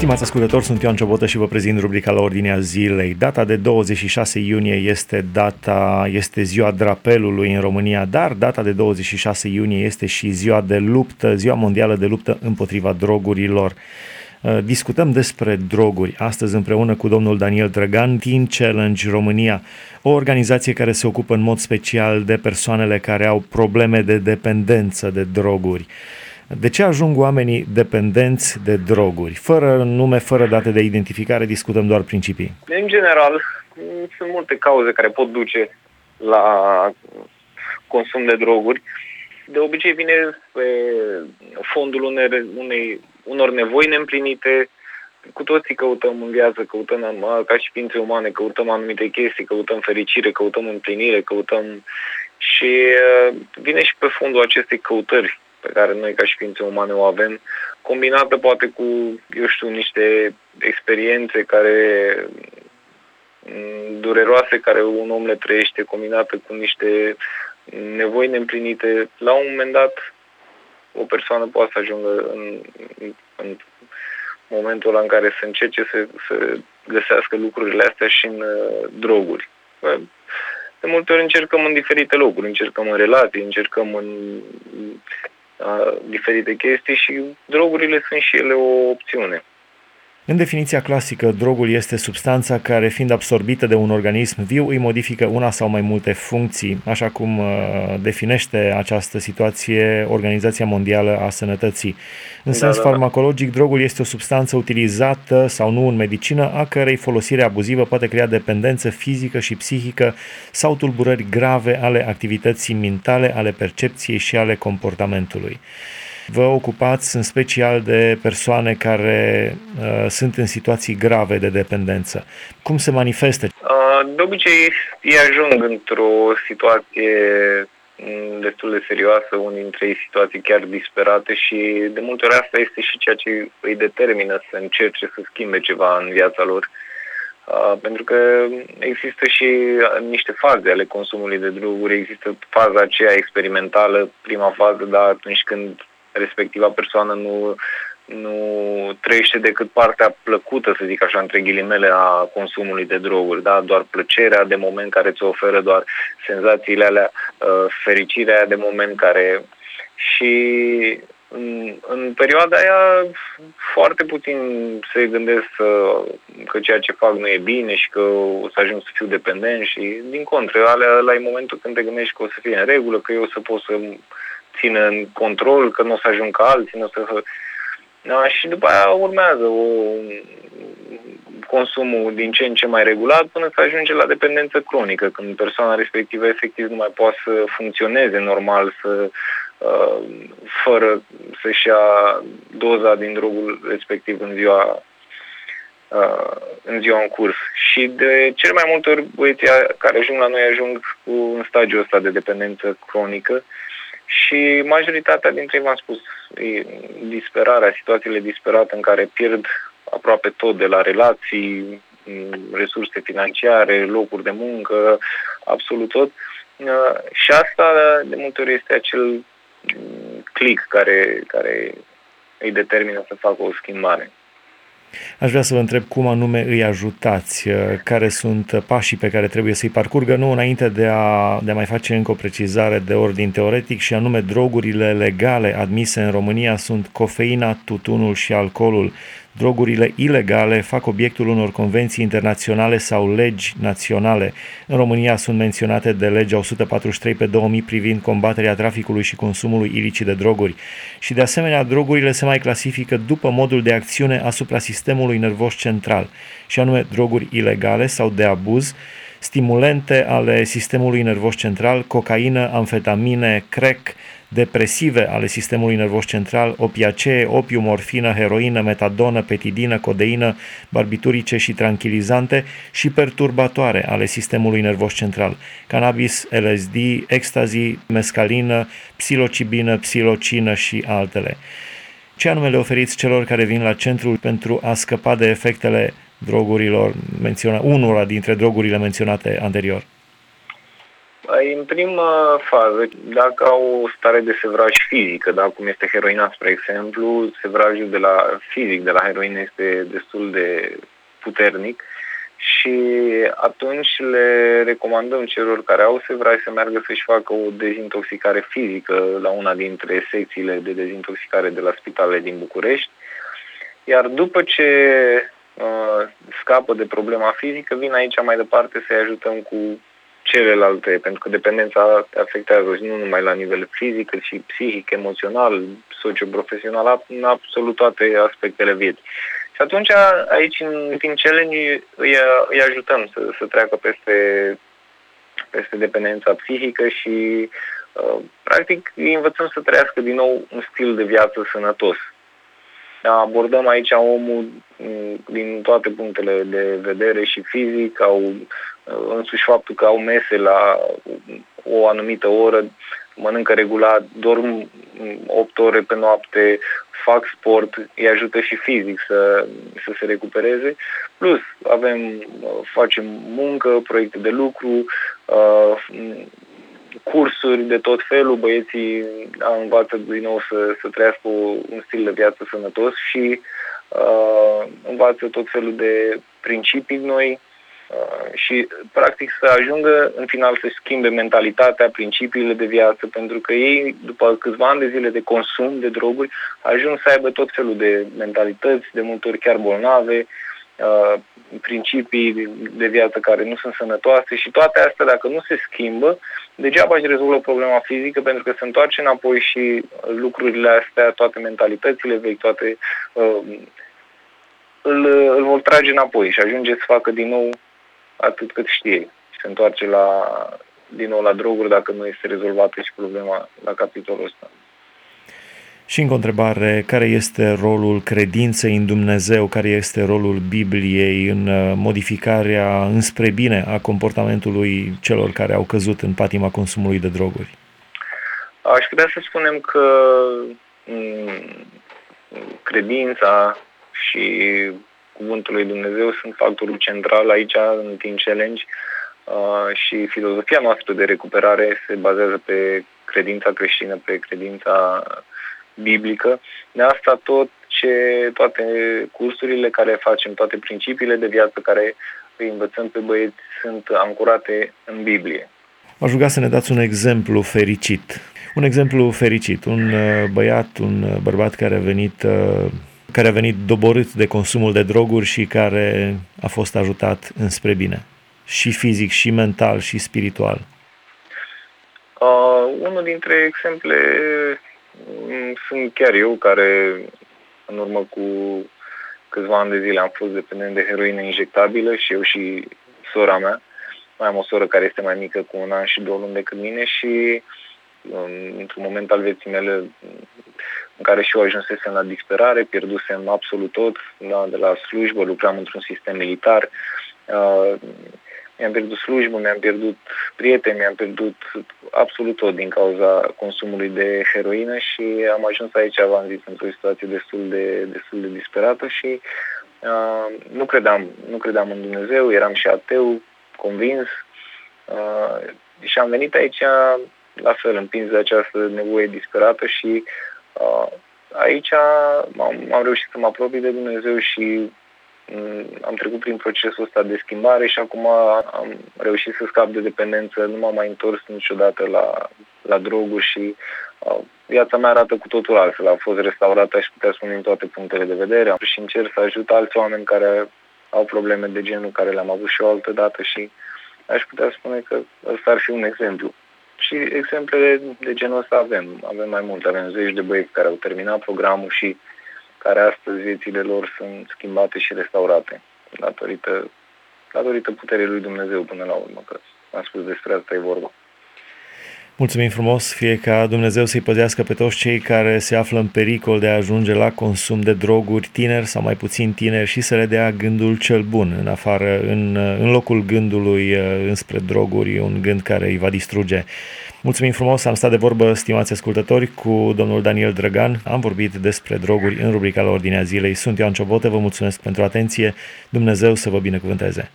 Stimați ascultători, sunt Ioan Ciobotă și vă prezint rubrica la ordinea zilei. Data de 26 iunie este data, este ziua drapelului în România, dar data de 26 iunie este și ziua de luptă, ziua mondială de luptă împotriva drogurilor. Uh, discutăm despre droguri astăzi împreună cu domnul Daniel Drăgan, Teen Challenge România, o organizație care se ocupă în mod special de persoanele care au probleme de dependență de droguri. De ce ajung oamenii dependenți de droguri? Fără nume, fără date de identificare, discutăm doar principii. În general, sunt multe cauze care pot duce la consum de droguri. De obicei vine pe fondul unei, unei, unor nevoi neîmplinite. Cu toții căutăm în viață, căutăm ca și ființe umane, căutăm anumite chestii, căutăm fericire, căutăm împlinire, căutăm... Și uh, vine și pe fondul acestei căutări pe care noi ca și ființe umane o avem, combinată poate cu, eu știu, niște experiențe care mm, dureroase care un om le trăiește, combinată cu niște nevoi neîmplinite, la un moment dat o persoană poate să ajungă în, în momentul ăla în care să încerce să, să găsească lucrurile astea și în uh, droguri. De multe ori încercăm în diferite locuri, încercăm în relații, încercăm în diferite chestii și drogurile sunt și ele o opțiune. În definiția clasică, drogul este substanța care, fiind absorbită de un organism viu, îi modifică una sau mai multe funcții, așa cum uh, definește această situație Organizația Mondială a Sănătății. În da, sens da, da. farmacologic, drogul este o substanță utilizată sau nu în medicină, a cărei folosire abuzivă poate crea dependență fizică și psihică sau tulburări grave ale activității mentale, ale percepției și ale comportamentului vă ocupați în special de persoane care uh, sunt în situații grave de dependență. Cum se manifestă? Uh, de obicei, ei ajung într-o situație mm, destul de serioasă, unii dintre ei situații chiar disperate și de multe ori asta este și ceea ce îi determină să încerce să schimbe ceva în viața lor. Uh, pentru că există și niște faze ale consumului de droguri, există faza aceea experimentală, prima fază, dar atunci când respectiva persoană nu, nu trăiește decât partea plăcută, să zic așa, între ghilimele, a consumului de droguri, da? doar plăcerea de moment care ți oferă, doar senzațiile alea, uh, fericirea aia de moment care... Și în, în perioada aia foarte puțin se gândesc să, că ceea ce fac nu e bine și că o să ajung să fiu dependent și din contră, alea la e momentul când te gândești că o să fie în regulă, că eu o să pot să țină în control, că nu o să ajung ca alții, nu o să... Da, și după aia urmează o, consumul din ce în ce mai regulat până să ajunge la dependență cronică, când persoana respectivă efectiv nu mai poate să funcționeze normal, să, uh, fără să-și ia doza din drogul respectiv în ziua uh, în ziua în curs. Și de cel mai multe ori băieții care ajung la noi ajung cu un stadiu ăsta de dependență cronică și majoritatea dintre ei, v-am spus, disperarea, situațiile disperate în care pierd aproape tot de la relații, resurse financiare, locuri de muncă, absolut tot. Și asta de multe ori este acel click care, care îi determină să facă o schimbare. Aș vrea să vă întreb cum anume îi ajutați, uh, care sunt pașii pe care trebuie să-i parcurgă, nu înainte de a, de a mai face încă o precizare de ordin teoretic și anume drogurile legale admise în România sunt cofeina, tutunul și alcoolul. Drogurile ilegale fac obiectul unor convenții internaționale sau legi naționale. În România sunt menționate de legea 143 pe 2000 privind combaterea traficului și consumului ilicit de droguri. Și de asemenea, drogurile se mai clasifică după modul de acțiune asupra sistemului nervos central, și anume droguri ilegale sau de abuz, stimulente ale sistemului nervos central, cocaină, amfetamine, crack, depresive ale sistemului nervos central, opiacee, opiu, morfină, heroină, metadonă, petidină, codeină, barbiturice și tranquilizante și perturbatoare ale sistemului nervos central, cannabis, LSD, ecstasy, mescalină, psilocibină, psilocină și altele. Ce anume le oferiți celor care vin la centrul pentru a scăpa de efectele drogurilor menționate, unora dintre drogurile menționate anterior? În prima fază, dacă au o stare de sevraj fizică, da, cum este heroina, spre exemplu, sevrajul de la fizic de la heroină este destul de puternic și atunci le recomandăm celor care au sevraj să meargă să-și facă o dezintoxicare fizică la una dintre secțiile de dezintoxicare de la spitalele din București. Iar după ce uh, scapă de problema fizică, vin aici mai departe să-i ajutăm cu celelalte, pentru că dependența afectează nu numai la nivel fizic, cât și psihic, emoțional, socioprofesional, în absolut toate aspectele vieții. Și atunci aici, în timp challenge, îi, îi ajutăm să, să treacă peste, peste dependența psihică și uh, practic îi învățăm să trăiască din nou un stil de viață sănătos. Abordăm aici omul mm, din toate punctele de vedere și fizic, au uh, însuși faptul că au mese la o anumită oră, mănâncă regulat, dorm 8 ore pe noapte, fac sport, îi ajută și fizic să, să se recupereze. Plus, avem, facem muncă, proiecte de lucru, uh, cursuri de tot felul, băieții învață din nou să, să trăiască un stil de viață sănătos și uh, învață tot felul de principii noi uh, și practic să ajungă în final să schimbe mentalitatea, principiile de viață, pentru că ei, după câțiva ani de zile de consum de droguri, ajung să aibă tot felul de mentalități, de multe ori chiar bolnave, uh, principii de viață care nu sunt sănătoase și toate astea, dacă nu se schimbă, degeaba își rezolvă problema fizică pentru că se întoarce înapoi și lucrurile astea, toate mentalitățile vechi, toate uh, îl, îl vor trage înapoi și ajunge să facă din nou atât cât știe. Se întoarce la, din nou la droguri dacă nu este rezolvată și problema la capitolul ăsta. Și încă o întrebare, care este rolul credinței în Dumnezeu, care este rolul Bibliei în uh, modificarea înspre bine a comportamentului celor care au căzut în patima consumului de droguri? Aș putea să spunem că mm, credința și cuvântul lui Dumnezeu sunt factorul central aici în Team Challenge uh, și filozofia noastră de recuperare se bazează pe credința creștină, pe credința biblică. De asta tot ce, toate cursurile care facem, toate principiile de viață care îi învățăm pe băieți sunt ancorate în Biblie. Aș ruga să ne dați un exemplu fericit. Un exemplu fericit, un uh, băiat, un uh, bărbat care a venit uh, care a venit doborât de consumul de droguri și care a fost ajutat înspre bine, și fizic, și mental, și spiritual. Uh, unul dintre exemple Mm, sunt chiar eu care în urmă cu câțiva ani de zile am fost dependent de heroină injectabilă și eu și sora mea. Mai am o soră care este mai mică cu un an și două luni decât mine și într-un moment al vieții mele în care și eu ajunsesem la disperare, pierdusem absolut tot, da, de la slujbă, lucram într-un sistem militar, uh, mi-am pierdut slujbă, mi-am pierdut prieteni, mi-am pierdut absolut tot din cauza consumului de heroină și am ajuns aici, v-am zis, într-o situație destul de, destul de disperată și uh, nu, credeam, nu credeam în Dumnezeu, eram și ateu, convins. Uh, și am venit aici la fel, împins de această nevoie disperată și uh, aici am, am reușit să mă apropii de Dumnezeu și Mm, am trecut prin procesul ăsta de schimbare și acum am reușit să scap de dependență, nu m-am mai întors niciodată la, la droguri și uh, viața mea arată cu totul altfel. A fost restaurată, aș putea spune, din toate punctele de vedere și încerc să ajut alți oameni care au probleme de genul care le-am avut și o altă dată și aș putea spune că ăsta ar fi un exemplu. Și exemple de genul ăsta avem. Avem mai multe. Avem zeci de băieți care au terminat programul și care astăzi viețile lor sunt schimbate și restaurate datorită, datorită puterii lui Dumnezeu până la urmă, că am spus despre asta e vorba. Mulțumim frumos, fie ca Dumnezeu să-i păzească pe toți cei care se află în pericol de a ajunge la consum de droguri, tineri sau mai puțin tineri, și să le dea gândul cel bun în afară, în, în locul gândului uh, înspre droguri, un gând care îi va distruge. Mulțumim frumos, am stat de vorbă, stimați ascultători, cu domnul Daniel Drăgan. Am vorbit despre droguri în rubrica la Ordinea Zilei. Sunt Ioan Ciobotă, vă mulțumesc pentru atenție. Dumnezeu să vă binecuvânteze!